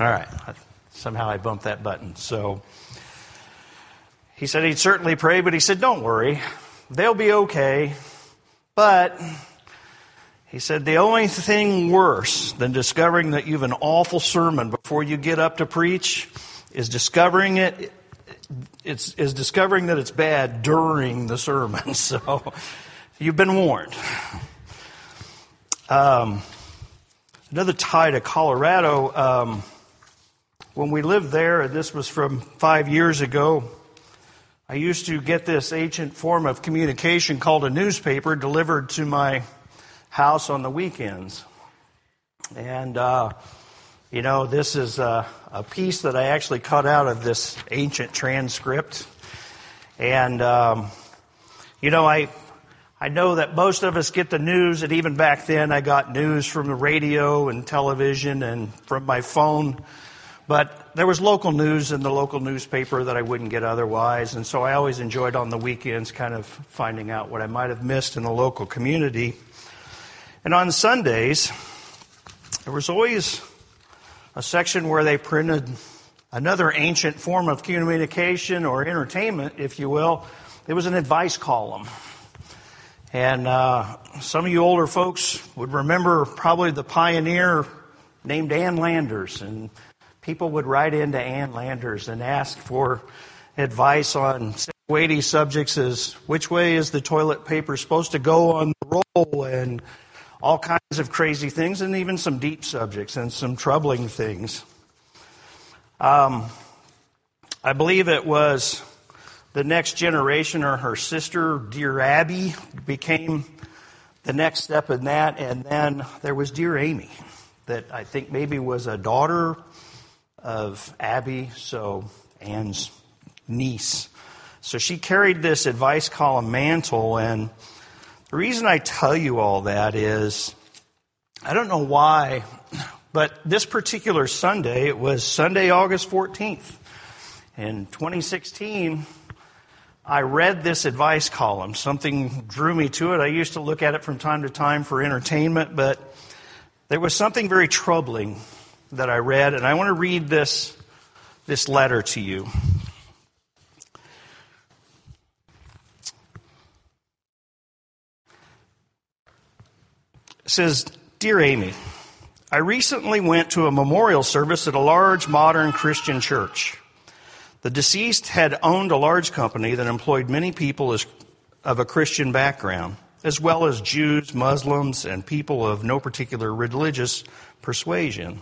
All right. Somehow I bumped that button. So he said he'd certainly pray, but he said, don't worry. They'll be okay. But he said, the only thing worse than discovering that you've an awful sermon before you get up to preach is discovering it, it's, is discovering that it's bad during the sermon. So you've been warned. Um, another tie to Colorado, um, when we lived there, and this was from five years ago, I used to get this ancient form of communication called a newspaper delivered to my house on the weekends. And, uh, you know, this is a, a, piece that I actually cut out of this ancient transcript. And, um, you know, I, I know that most of us get the news, and even back then I got news from the radio and television and from my phone. But there was local news in the local newspaper that I wouldn't get otherwise, and so I always enjoyed on the weekends kind of finding out what I might have missed in the local community. And on Sundays, there was always a section where they printed another ancient form of communication or entertainment, if you will. It was an advice column. And uh, some of you older folks would remember probably the pioneer named Ann Landers. And people would write into Ann Landers and ask for advice on weighty subjects as which way is the toilet paper supposed to go on the roll and all kinds of crazy things and even some deep subjects and some troubling things. Um, I believe it was the next generation or her sister, dear Abby, became the next step in that. And then there was dear Amy, that I think maybe was a daughter of Abby, so Ann's niece. So she carried this advice column mantle, and the reason I tell you all that is I don't know why, but this particular Sunday, it was Sunday, August 14th. In 2016, I read this advice column. Something drew me to it. I used to look at it from time to time for entertainment, but there was something very troubling that I read, and I want to read this, this letter to you. It says, Dear Amy, I recently went to a memorial service at a large modern Christian church. The deceased had owned a large company that employed many people as, of a Christian background, as well as Jews, Muslims, and people of no particular religious persuasion.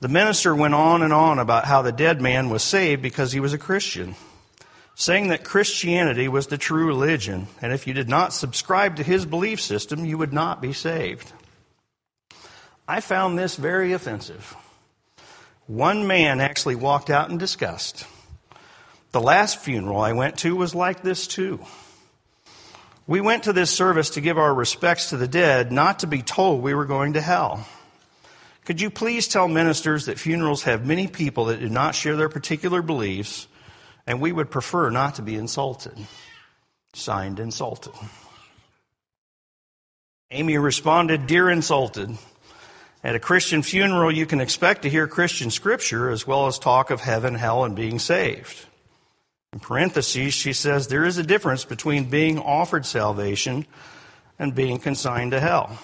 The minister went on and on about how the dead man was saved because he was a Christian, saying that Christianity was the true religion, and if you did not subscribe to his belief system, you would not be saved. I found this very offensive. One man actually walked out in disgust. The last funeral I went to was like this too. We went to this service to give our respects to the dead, not to be told we were going to hell. Could you please tell ministers that funerals have many people that do not share their particular beliefs, and we would prefer not to be insulted? Signed, insulted. Amy responded, Dear insulted. At a Christian funeral, you can expect to hear Christian scripture as well as talk of heaven, hell, and being saved. In parentheses, she says there is a difference between being offered salvation and being consigned to hell.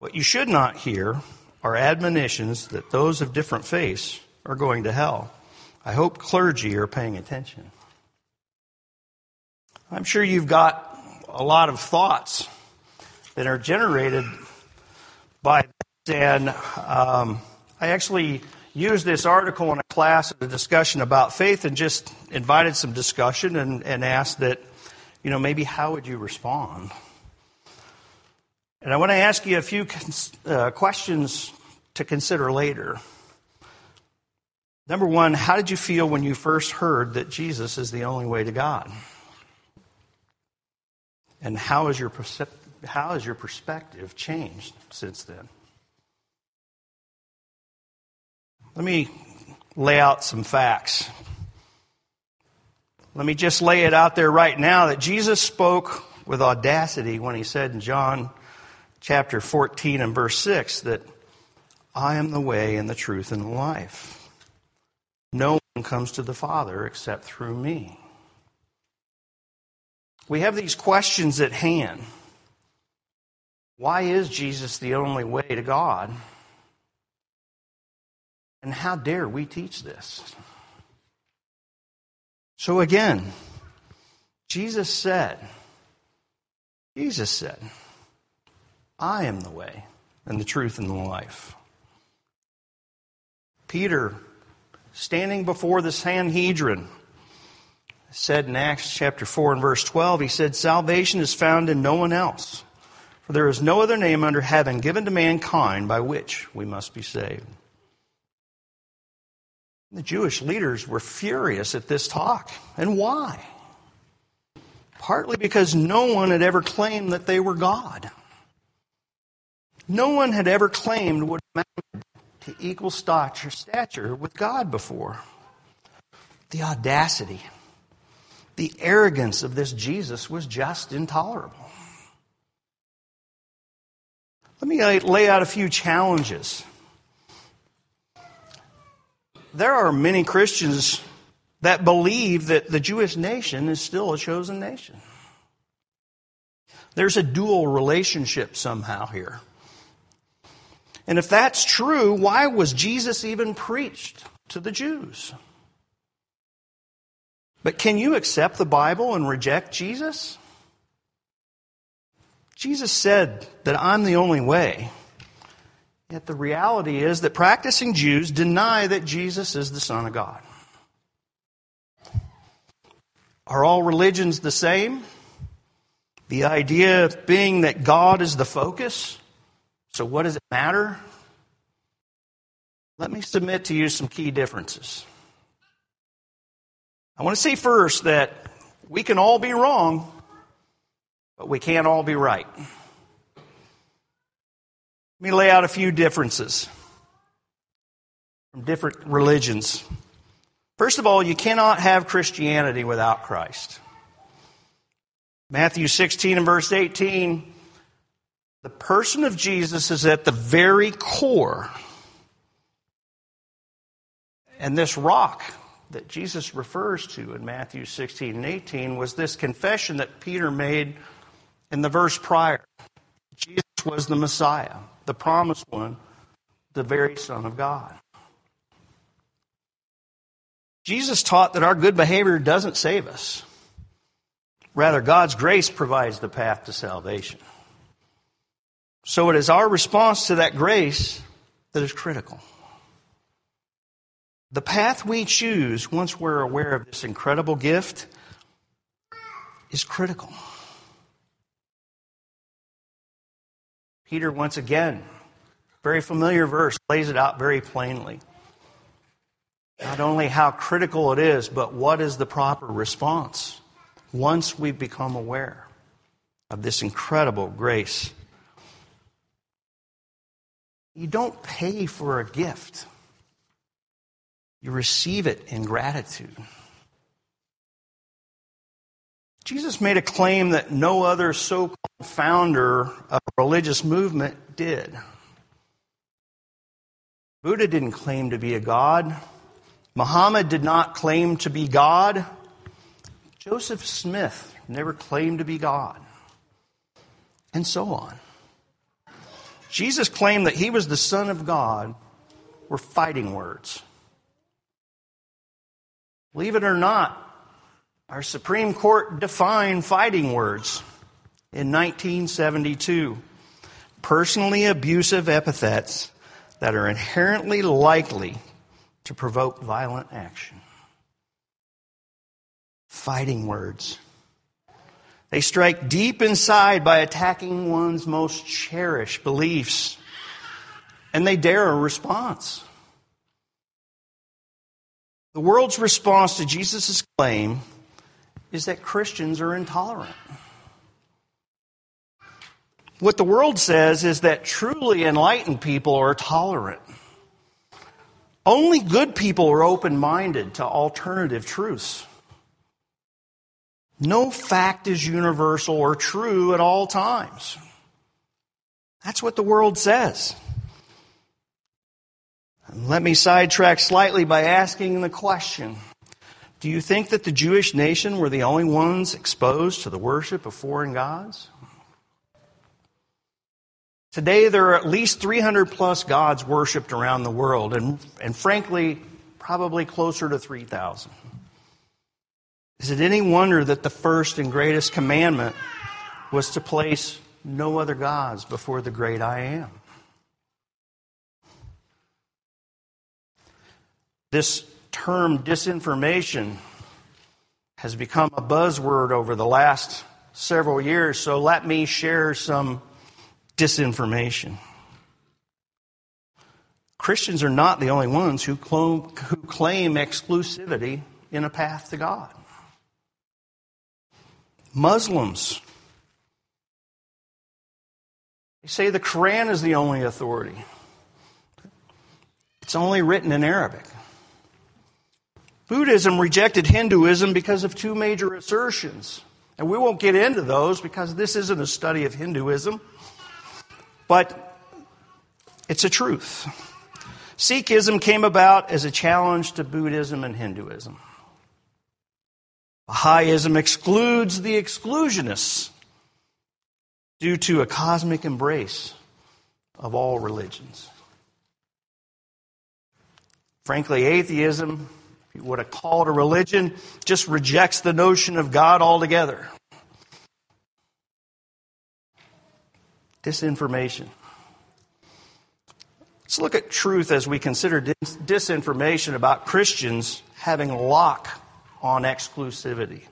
What you should not hear are admonitions that those of different faiths are going to hell. I hope clergy are paying attention. I'm sure you've got a lot of thoughts that are generated by this, and um, I actually used this article in a class at a discussion about faith and just invited some discussion and, and asked that, you know, maybe how would you respond? And I want to ask you a few uh, questions to consider later. Number one, how did you feel when you first heard that Jesus is the only way to God? And how has your, how has your perspective changed since then? Let me lay out some facts. Let me just lay it out there right now that Jesus spoke with audacity when he said in John chapter 14 and verse 6 that I am the way and the truth and the life. No one comes to the Father except through me. We have these questions at hand. Why is Jesus the only way to God? And how dare we teach this? So again, Jesus said, Jesus said, I am the way and the truth and the life. Peter, standing before the Sanhedrin, said in Acts chapter 4 and verse 12, he said, Salvation is found in no one else, for there is no other name under heaven given to mankind by which we must be saved. The Jewish leaders were furious at this talk. And why? Partly because no one had ever claimed that they were God. No one had ever claimed what amounted to equal stature, with God before. The audacity, the arrogance of this Jesus was just intolerable. Let me lay out a few challenges. There are many Christians that believe that the Jewish nation is still a chosen nation. There's a dual relationship somehow here. And if that's true, why was Jesus even preached to the Jews? But can you accept the Bible and reject Jesus? Jesus said that I'm the only way. Yet the reality is that practicing Jews deny that Jesus is the Son of God. Are all religions the same? The idea being that God is the focus? So, what does it matter? Let me submit to you some key differences. I want to say first that we can all be wrong, but we can't all be right. Let me lay out a few differences from different religions. First of all, you cannot have Christianity without Christ. Matthew 16 and verse 18 the person of Jesus is at the very core. And this rock that Jesus refers to in Matthew 16 and 18 was this confession that Peter made in the verse prior. Jesus was the Messiah, the promised one, the very Son of God. Jesus taught that our good behavior doesn't save us. Rather, God's grace provides the path to salvation. So it is our response to that grace that is critical. The path we choose once we're aware of this incredible gift is critical. Peter, once again, very familiar verse, lays it out very plainly. Not only how critical it is, but what is the proper response once we've become aware of this incredible grace you don't pay for a gift, you receive it in gratitude. Jesus made a claim that no other so called founder of a religious movement did. Buddha didn't claim to be a god. Muhammad did not claim to be God. Joseph Smith never claimed to be God. And so on. Jesus claimed that he was the Son of God were fighting words. Believe it or not, our Supreme Court defined fighting words in 1972 personally abusive epithets that are inherently likely to provoke violent action. Fighting words. They strike deep inside by attacking one's most cherished beliefs. And they dare a response. The world's response to Jesus' claim is that Christians are intolerant. What the world says is that truly enlightened people are tolerant. Only good people are open minded to alternative truths. No fact is universal or true at all times. That's what the world says. Let me sidetrack slightly by asking the question Do you think that the Jewish nation were the only ones exposed to the worship of foreign gods? Today, there are at least 300 plus gods worshiped around the world, and, and frankly, probably closer to 3,000. Is it any wonder that the first and greatest commandment was to place no other gods before the great I am? This term disinformation has become a buzzword over the last several years, so let me share some disinformation. Christians are not the only ones who claim, exclusivity in a path to God. Muslims. They say the Quran is the only authority. It's only written in Arabic. Buddhism rejected Hinduism because of two major assertions. And we won't get into those because this isn't a study of Hinduism. But it's a truth. Sikhism came about as a challenge to Buddhism and Hinduism. Baha'ism excludes the exclusionists due to a cosmic embrace of all religions. Frankly, atheism, if you would have called a religion, just rejects the notion of God altogether. Disinformation. Let's look at truth as we consider dis- disinformation about Christians having a lock on exclusivity.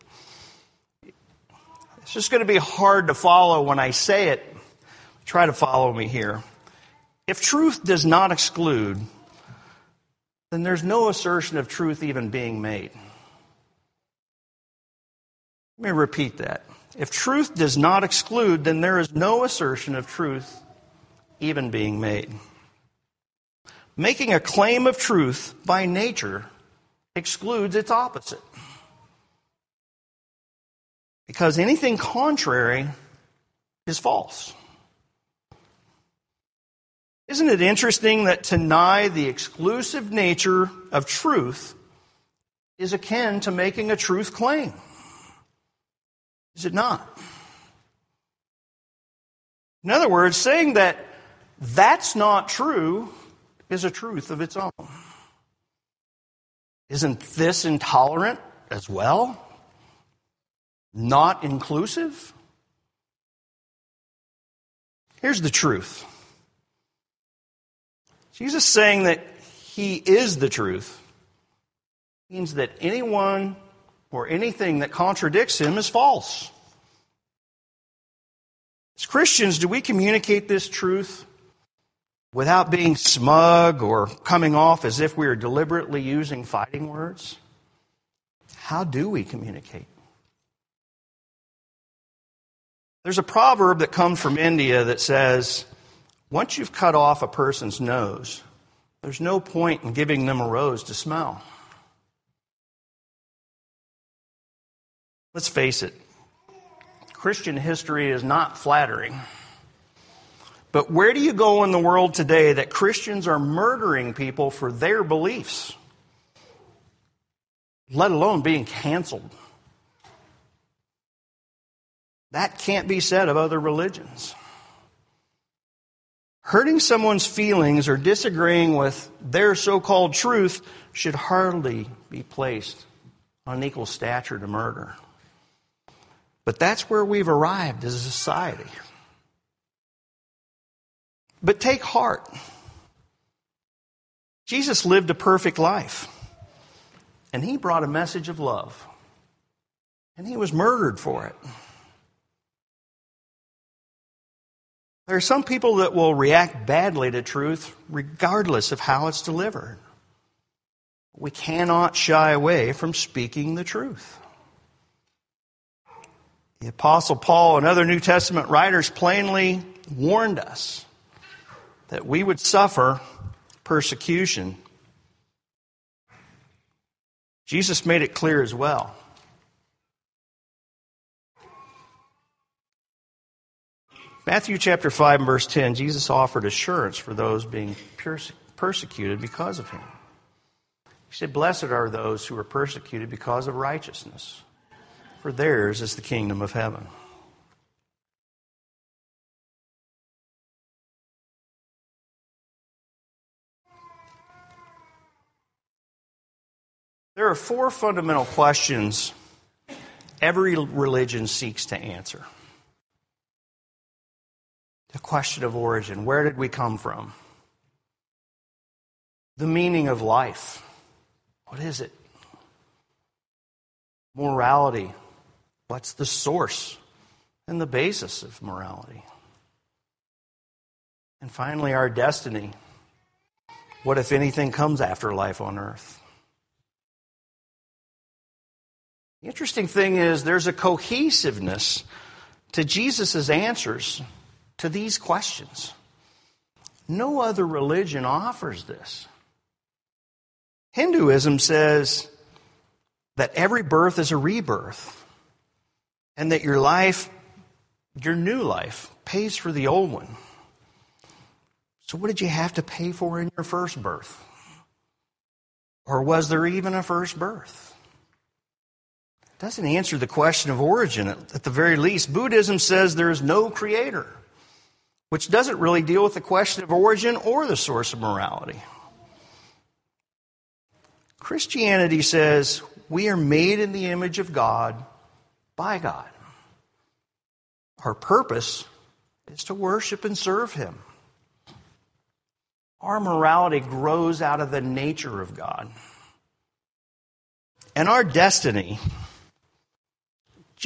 It's just going to be hard to follow when I say it. Try to follow me here. If truth does not exclude, then there's no assertion of truth even being made. Let me repeat that. If truth does not exclude, then there is no assertion of truth even being made. Making a claim of truth by nature excludes its opposite. Because anything contrary is false. Isn't it interesting that to deny the exclusive nature of truth is akin to making a truth claim? Is it not? In other words, saying that that's not true is a truth of its own. Isn't this intolerant as well? Not inclusive? Here's the truth Jesus saying that he is the truth means that anyone or anything that contradicts him is false. As Christians, do we communicate this truth without being smug or coming off as if we are deliberately using fighting words? How do we communicate? There's a proverb that comes from India that says, once you've cut off a person's nose, there's no point in giving them a rose to smell. Let's face it, Christian history is not flattering. But where do you go in the world today that Christians are murdering people for their beliefs, let alone being canceled? That can't be said of other religions. Hurting someone's feelings or disagreeing with their so called truth should hardly be placed on an equal stature to murder. But that's where we've arrived as a society. But take heart. Jesus lived a perfect life, and he brought a message of love, and he was murdered for it. There are some people that will react badly to truth regardless of how it's delivered. We cannot shy away from speaking the truth. The Apostle Paul and other New Testament writers plainly warned us that we would suffer persecution. Jesus made it clear as well. Matthew chapter 5 and verse 10, Jesus offered assurance for those being persecuted because of him. He said, Blessed are those who are persecuted because of righteousness, for theirs is the kingdom of heaven. There are four fundamental questions every religion seeks to answer. The question of origin where did we come from? The meaning of life what is it? Morality what's the source and the basis of morality? And finally, our destiny. What, if anything, comes after life on earth? The interesting thing is there's a cohesiveness to Jesus' answers to these questions. No other religion offers this. Hinduism says that every birth is a rebirth and that your life, your new life, pays for the old one. So, what did you have to pay for in your first birth? Or was there even a first birth? Doesn't answer the question of origin at the very least. Buddhism says there is no creator, which doesn't really deal with the question of origin or the source of morality. Christianity says we are made in the image of God by God. Our purpose is to worship and serve Him. Our morality grows out of the nature of God. And our destiny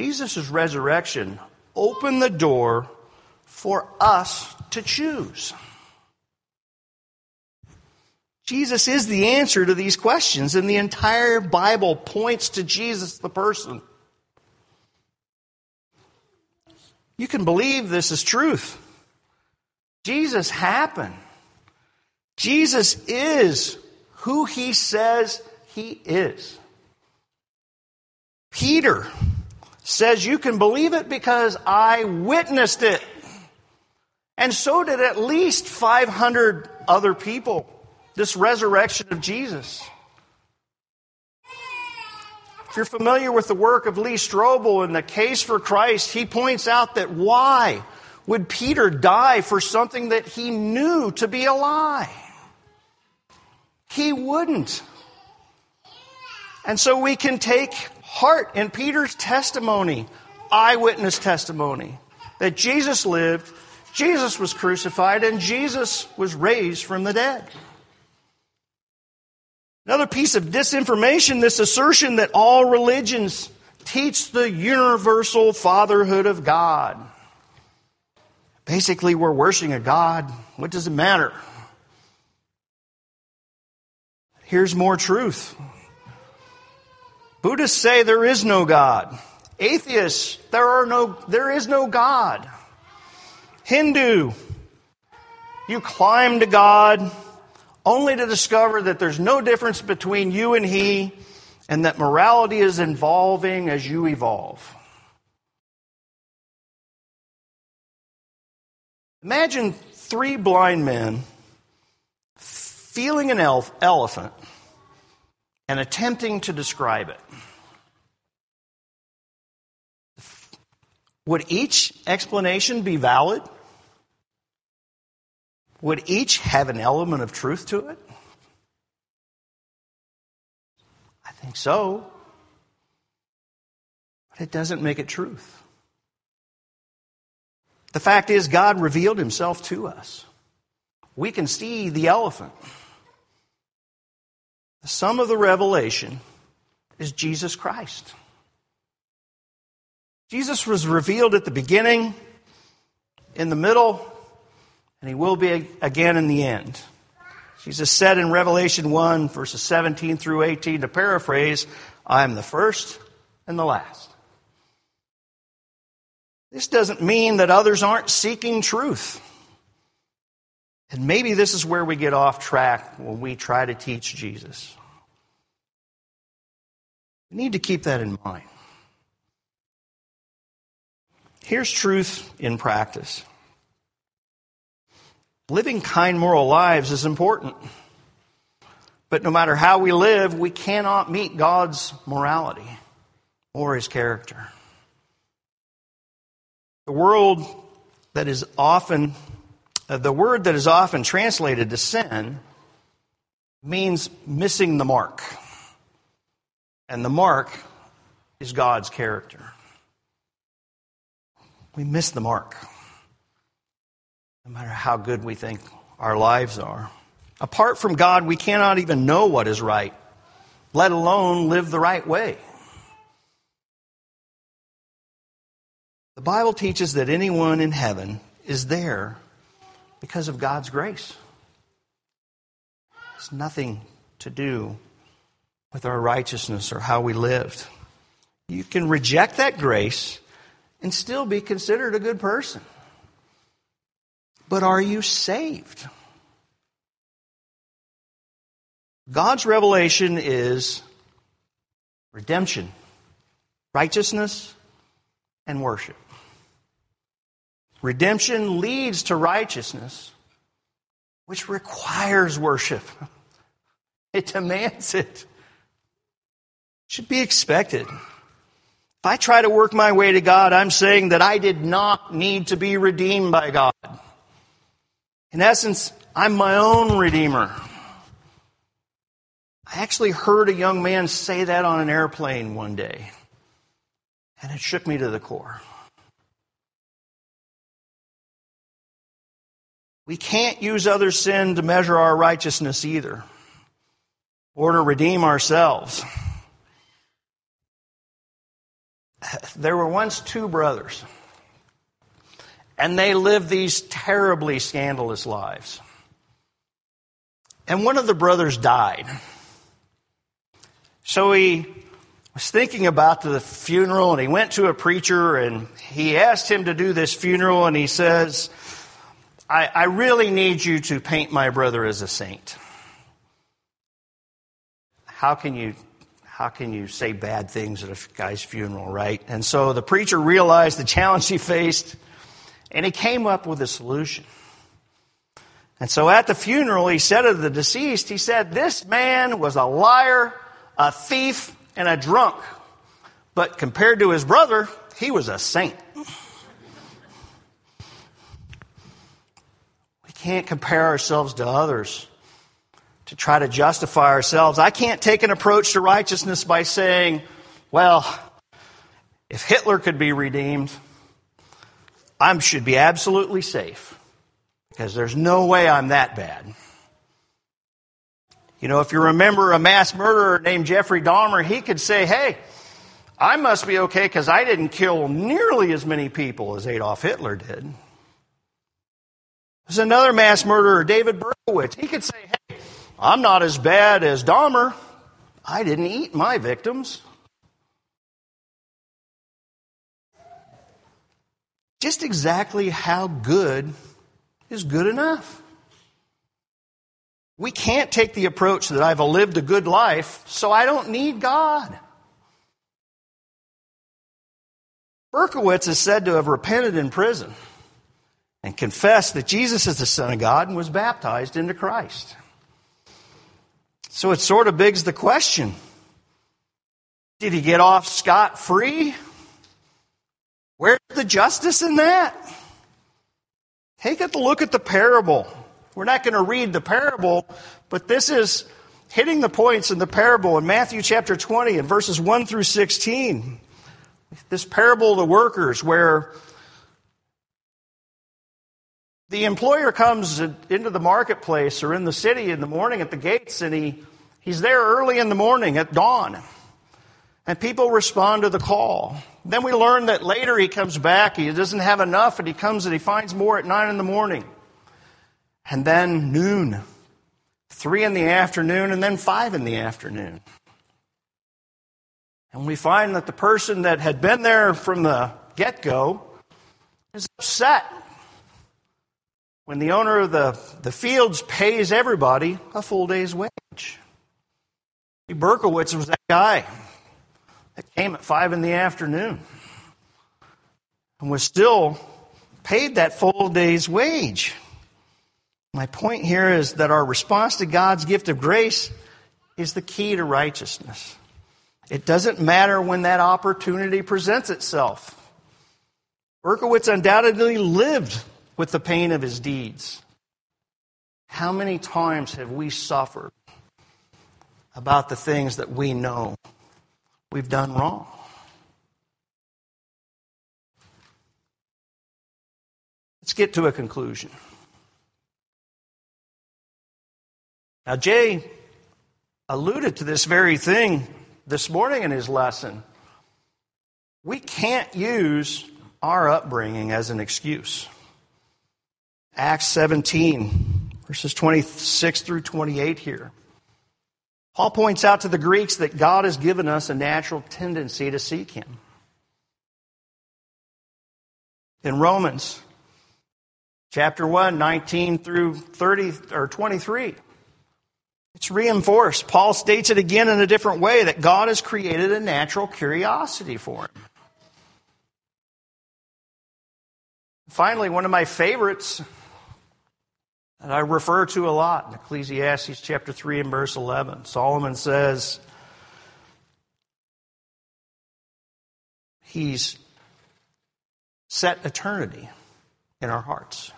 Jesus' resurrection opened the door for us to choose. Jesus is the answer to these questions, and the entire Bible points to Jesus, the person. You can believe this is truth. Jesus happened. Jesus is who he says he is. Peter says you can believe it because I witnessed it. And so did at least 500 other people, this resurrection of Jesus. If you're familiar with the work of Lee Strobel in the case for Christ, he points out that why would Peter die for something that he knew to be a lie? He wouldn't. And so we can take heart in Peter's testimony, eyewitness testimony, that Jesus lived, Jesus was crucified, and Jesus was raised from the dead. Another piece of disinformation this assertion that all religions teach the universal fatherhood of God. Basically, we're worshiping a God. What does it matter? Here's more truth Buddhists say there is no God. Atheists, there are no there is no God. Hindu, you climb to God only to discover that there's no difference between you and he and that morality is evolving as you evolve. Imagine three blind men feeling an elf, elephant and attempting to describe it. Would each explanation be valid? Would each have an element of truth to it? I think so. But it doesn't make it truth. The fact is, God revealed himself to us. We can see the elephant. The sum of the revelation is Jesus Christ. Jesus was revealed at the beginning, in the middle, and he will be again in the end. Jesus said in Revelation 1, verses 17 through 18, to paraphrase, I am the first and the last. This doesn't mean that others aren't seeking truth. And maybe this is where we get off track when we try to teach Jesus. We need to keep that in mind. Here's truth in practice Living kind, moral lives is important. But no matter how we live, we cannot meet God's morality or his character. The world that is often, Uh, the word that is often translated to sin means missing the mark. And the mark is God's character. We miss the mark, no matter how good we think our lives are. Apart from God, we cannot even know what is right, let alone live the right way. The Bible teaches that anyone in heaven is there because of God's grace. It's nothing to do with our righteousness or how we lived. You can reject that grace and still be considered a good person. But are you saved? God's revelation is redemption, righteousness, and worship. Redemption leads to righteousness, which requires worship. It demands it. it. Should be expected. If I try to work my way to God, I'm saying that I did not need to be redeemed by God. In essence, I'm my own redeemer. I actually heard a young man say that on an airplane one day, and it shook me to the core. We can't use other sin to measure our righteousness either, or to redeem ourselves. There were once two brothers, and they lived these terribly scandalous lives. And one of the brothers died. So he was thinking about the funeral and he went to a preacher and he asked him to do this funeral and he says, I, I really need you to paint my brother as a saint. How can you how can you say bad things at a guy's funeral, right? And so the preacher realized the challenge he faced and he came up with a solution. And so at the funeral, he said of the deceased, he said, This man was a liar, a thief, and a drunk. But compared to his brother, he was a saint. We can't compare ourselves to others to try to justify ourselves. I can't take an approach to righteousness by saying, well, if Hitler could be redeemed, I should be absolutely safe because there's no way I'm that bad. You know, if you remember a mass murderer named Jeffrey Dahmer, he could say, hey, I must be okay because I didn't kill nearly as many people as Adolf Hitler did. There's another mass murderer, David Berkowitz. He could say, hey, I'm not as bad as Dahmer. I didn't eat my victims. Just exactly how good is good enough? We can't take the approach that I've lived a good life, so I don't need God. Berkowitz is said to have repented in prison and confessed that Jesus is the Son of God and was baptized into Christ. So it sort of begs the question did he get off scot free? Where's the justice in that? Take a look at the parable. We're not going to read the parable, but this is hitting the points in the parable in Matthew chapter 20 and verses 1 through 16. This parable of the workers, where the employer comes into the marketplace or in the city in the morning at the gates, and he, he's there early in the morning at dawn. And people respond to the call. Then we learn that later he comes back, he doesn't have enough, and he comes and he finds more at 9 in the morning and then noon, three in the afternoon, and then five in the afternoon. And we find that the person that had been there from the get go is upset when the owner of the, the fields pays everybody a full day's wage. Berkowitz was that guy that came at five in the afternoon and was still paid that full day's wage. My point here is that our response to God's gift of grace is the key to righteousness. It doesn't matter when that opportunity presents itself. Berkowitz undoubtedly lived with the pain of his deeds. How many times have we suffered about the things that we know we've done wrong? Let's get to a conclusion. Now, Jay alluded to this very thing this morning in his lesson. We can't use our upbringing as an excuse. Acts 17, verses 26 through 28 here. Paul points out to the Greeks that God has given us a natural tendency to seek Him. In Romans chapter 1, 19 through 30 or 23, it's reinforced. Paul states it again in a different way that God has created a natural curiosity for him. Finally, one of my favorites that I refer to a lot in Ecclesiastes chapter 3 and verse 11. Solomon says, He's set eternity in our hearts.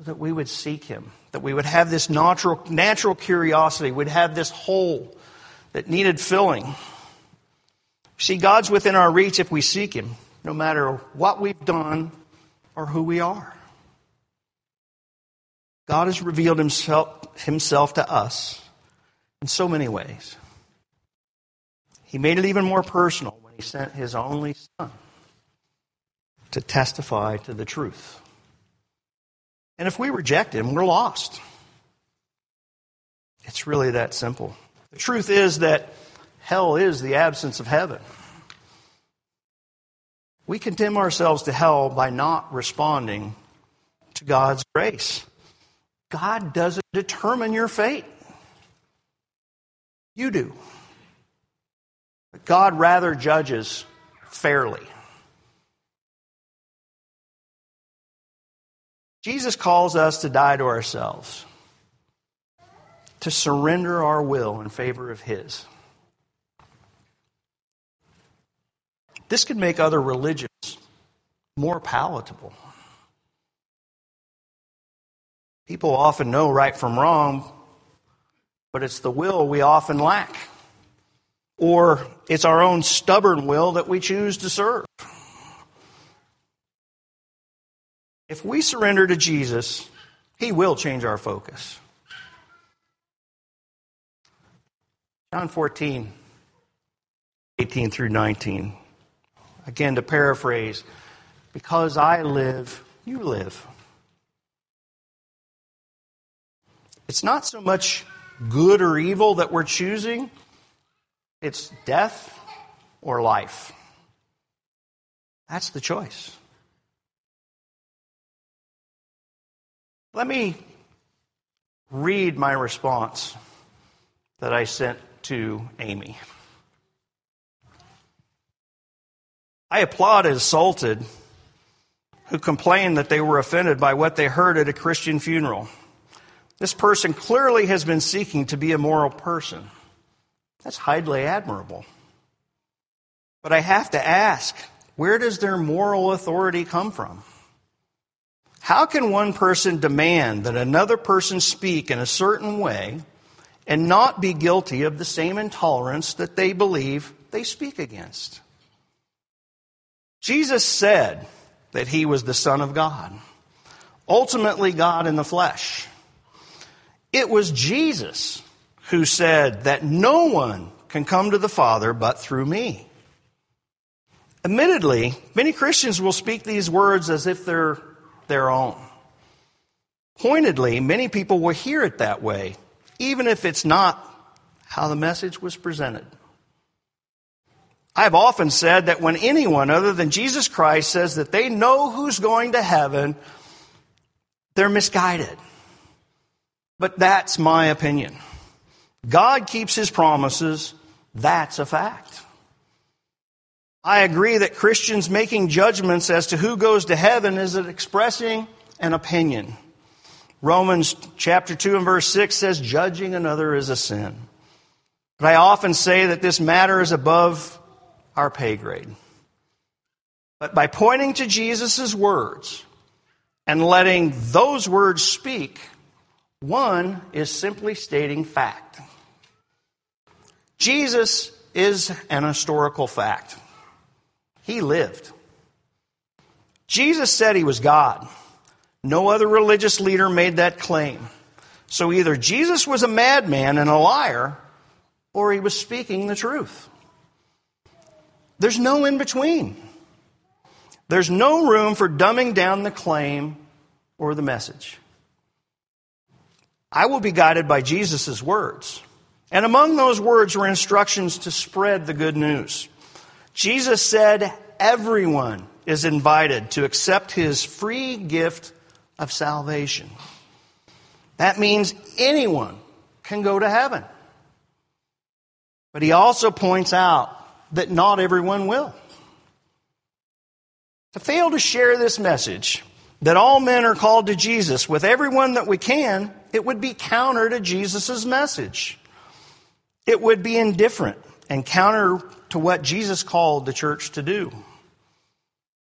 that we would seek Him, that we would have this natural, natural curiosity, we'd have this hole that needed filling. See, God's within our reach if we seek Him, no matter what we've done or who we are. God has revealed himself, himself to us in so many ways. He made it even more personal when He sent His only Son to testify to the truth. And if we reject him, we're lost. It's really that simple. The truth is that hell is the absence of heaven. We condemn ourselves to hell by not responding to God's grace. God doesn't determine your fate. You do. But God rather judges fairly. Jesus calls us to die to ourselves, to surrender our will in favor of His. This could make other religions more palatable. People often know right from wrong, but it's the will we often lack. Or it's our own stubborn will that we choose to serve. If we surrender to Jesus, He will change our focus. John 14, 18 through 19. Again, to paraphrase, because I live, you live. It's not so much good or evil that we're choosing, it's death or life. That's the choice. Let me read my response that I sent to Amy. I applauded Salted, who complained that they were offended by what they heard at a Christian funeral. This person clearly has been seeking to be a moral person. That's highly admirable. But I have to ask where does their moral authority come from? How can one person demand that another person speak in a certain way and not be guilty of the same intolerance that they believe they speak against? Jesus said that he was the Son of God, ultimately, God in the flesh. It was Jesus who said that no one can come to the Father but through me. Admittedly, many Christians will speak these words as if they're their own. Pointedly, many people will hear it that way, even if it's not how the message was presented. I've often said that when anyone other than Jesus Christ says that they know who's going to heaven, they're misguided. But that's my opinion. God keeps his promises. That's a fact. I agree that Christians making judgments as to who goes to heaven is expressing an opinion. Romans chapter 2 and verse 6 says, judging another is a sin. But I often say that this matter is above our pay grade. But by pointing to Jesus' words and letting those words speak, one is simply stating fact. Jesus is an historical fact. He lived. Jesus said he was God. No other religious leader made that claim. So either Jesus was a madman and a liar, or he was speaking the truth. There's no in between. There's no room for dumbing down the claim or the message. I will be guided by Jesus' words. And among those words were instructions to spread the good news. Jesus said, Everyone is invited to accept his free gift of salvation. That means anyone can go to heaven. But he also points out that not everyone will. To fail to share this message, that all men are called to Jesus with everyone that we can, it would be counter to Jesus' message. It would be indifferent and counter to what Jesus called the church to do.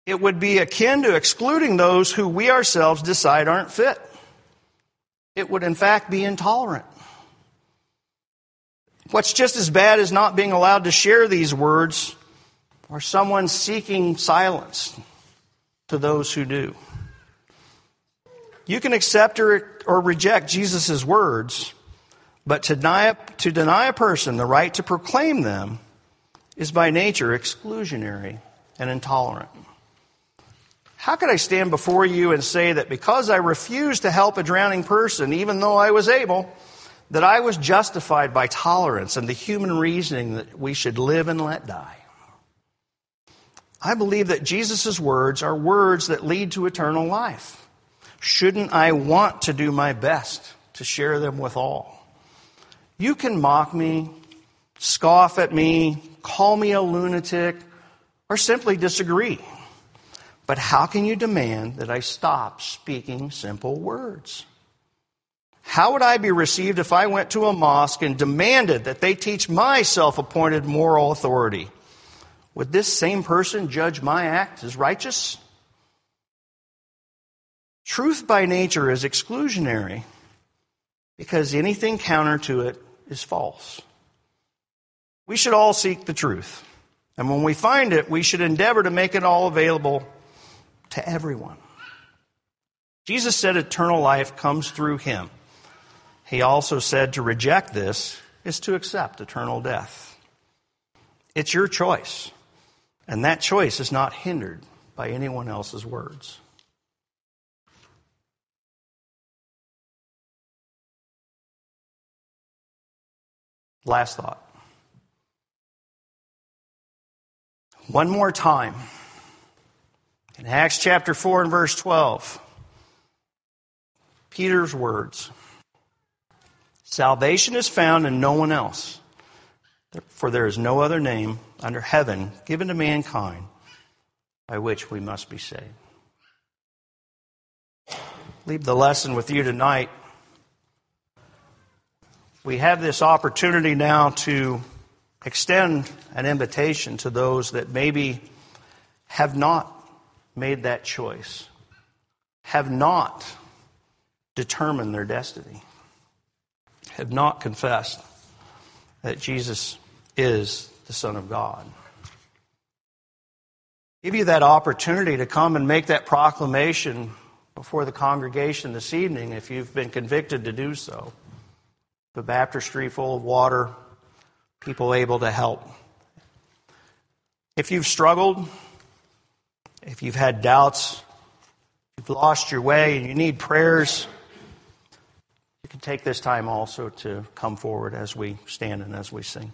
It would be akin to excluding those who we ourselves decide aren't fit. It would, in fact, be intolerant. What's just as bad as not being allowed to share these words or someone seeking silence to those who do. You can accept or, or reject Jesus' words, but to deny, to deny a person the right to proclaim them is by nature exclusionary and intolerant. How could I stand before you and say that because I refused to help a drowning person, even though I was able, that I was justified by tolerance and the human reasoning that we should live and let die? I believe that Jesus' words are words that lead to eternal life. Shouldn't I want to do my best to share them with all? You can mock me, scoff at me, call me a lunatic, or simply disagree. But how can you demand that I stop speaking simple words? How would I be received if I went to a mosque and demanded that they teach my self appointed moral authority? Would this same person judge my act as righteous? Truth by nature is exclusionary because anything counter to it is false. We should all seek the truth. And when we find it, we should endeavor to make it all available to everyone. Jesus said eternal life comes through him. He also said to reject this is to accept eternal death. It's your choice, and that choice is not hindered by anyone else's words. Last thought. One more time. In Acts chapter 4 and verse 12, Peter's words Salvation is found in no one else, for there is no other name under heaven given to mankind by which we must be saved. Leave the lesson with you tonight. We have this opportunity now to extend an invitation to those that maybe have not made that choice have not determined their destiny, have not confessed that Jesus is the Son of God. Give you that opportunity to come and make that proclamation before the congregation this evening if you've been convicted to do so. The baptistry full of water, people able to help. If you've struggled, if you've had doubts, you've lost your way, and you need prayers, take this time also to come forward as we stand and as we sing.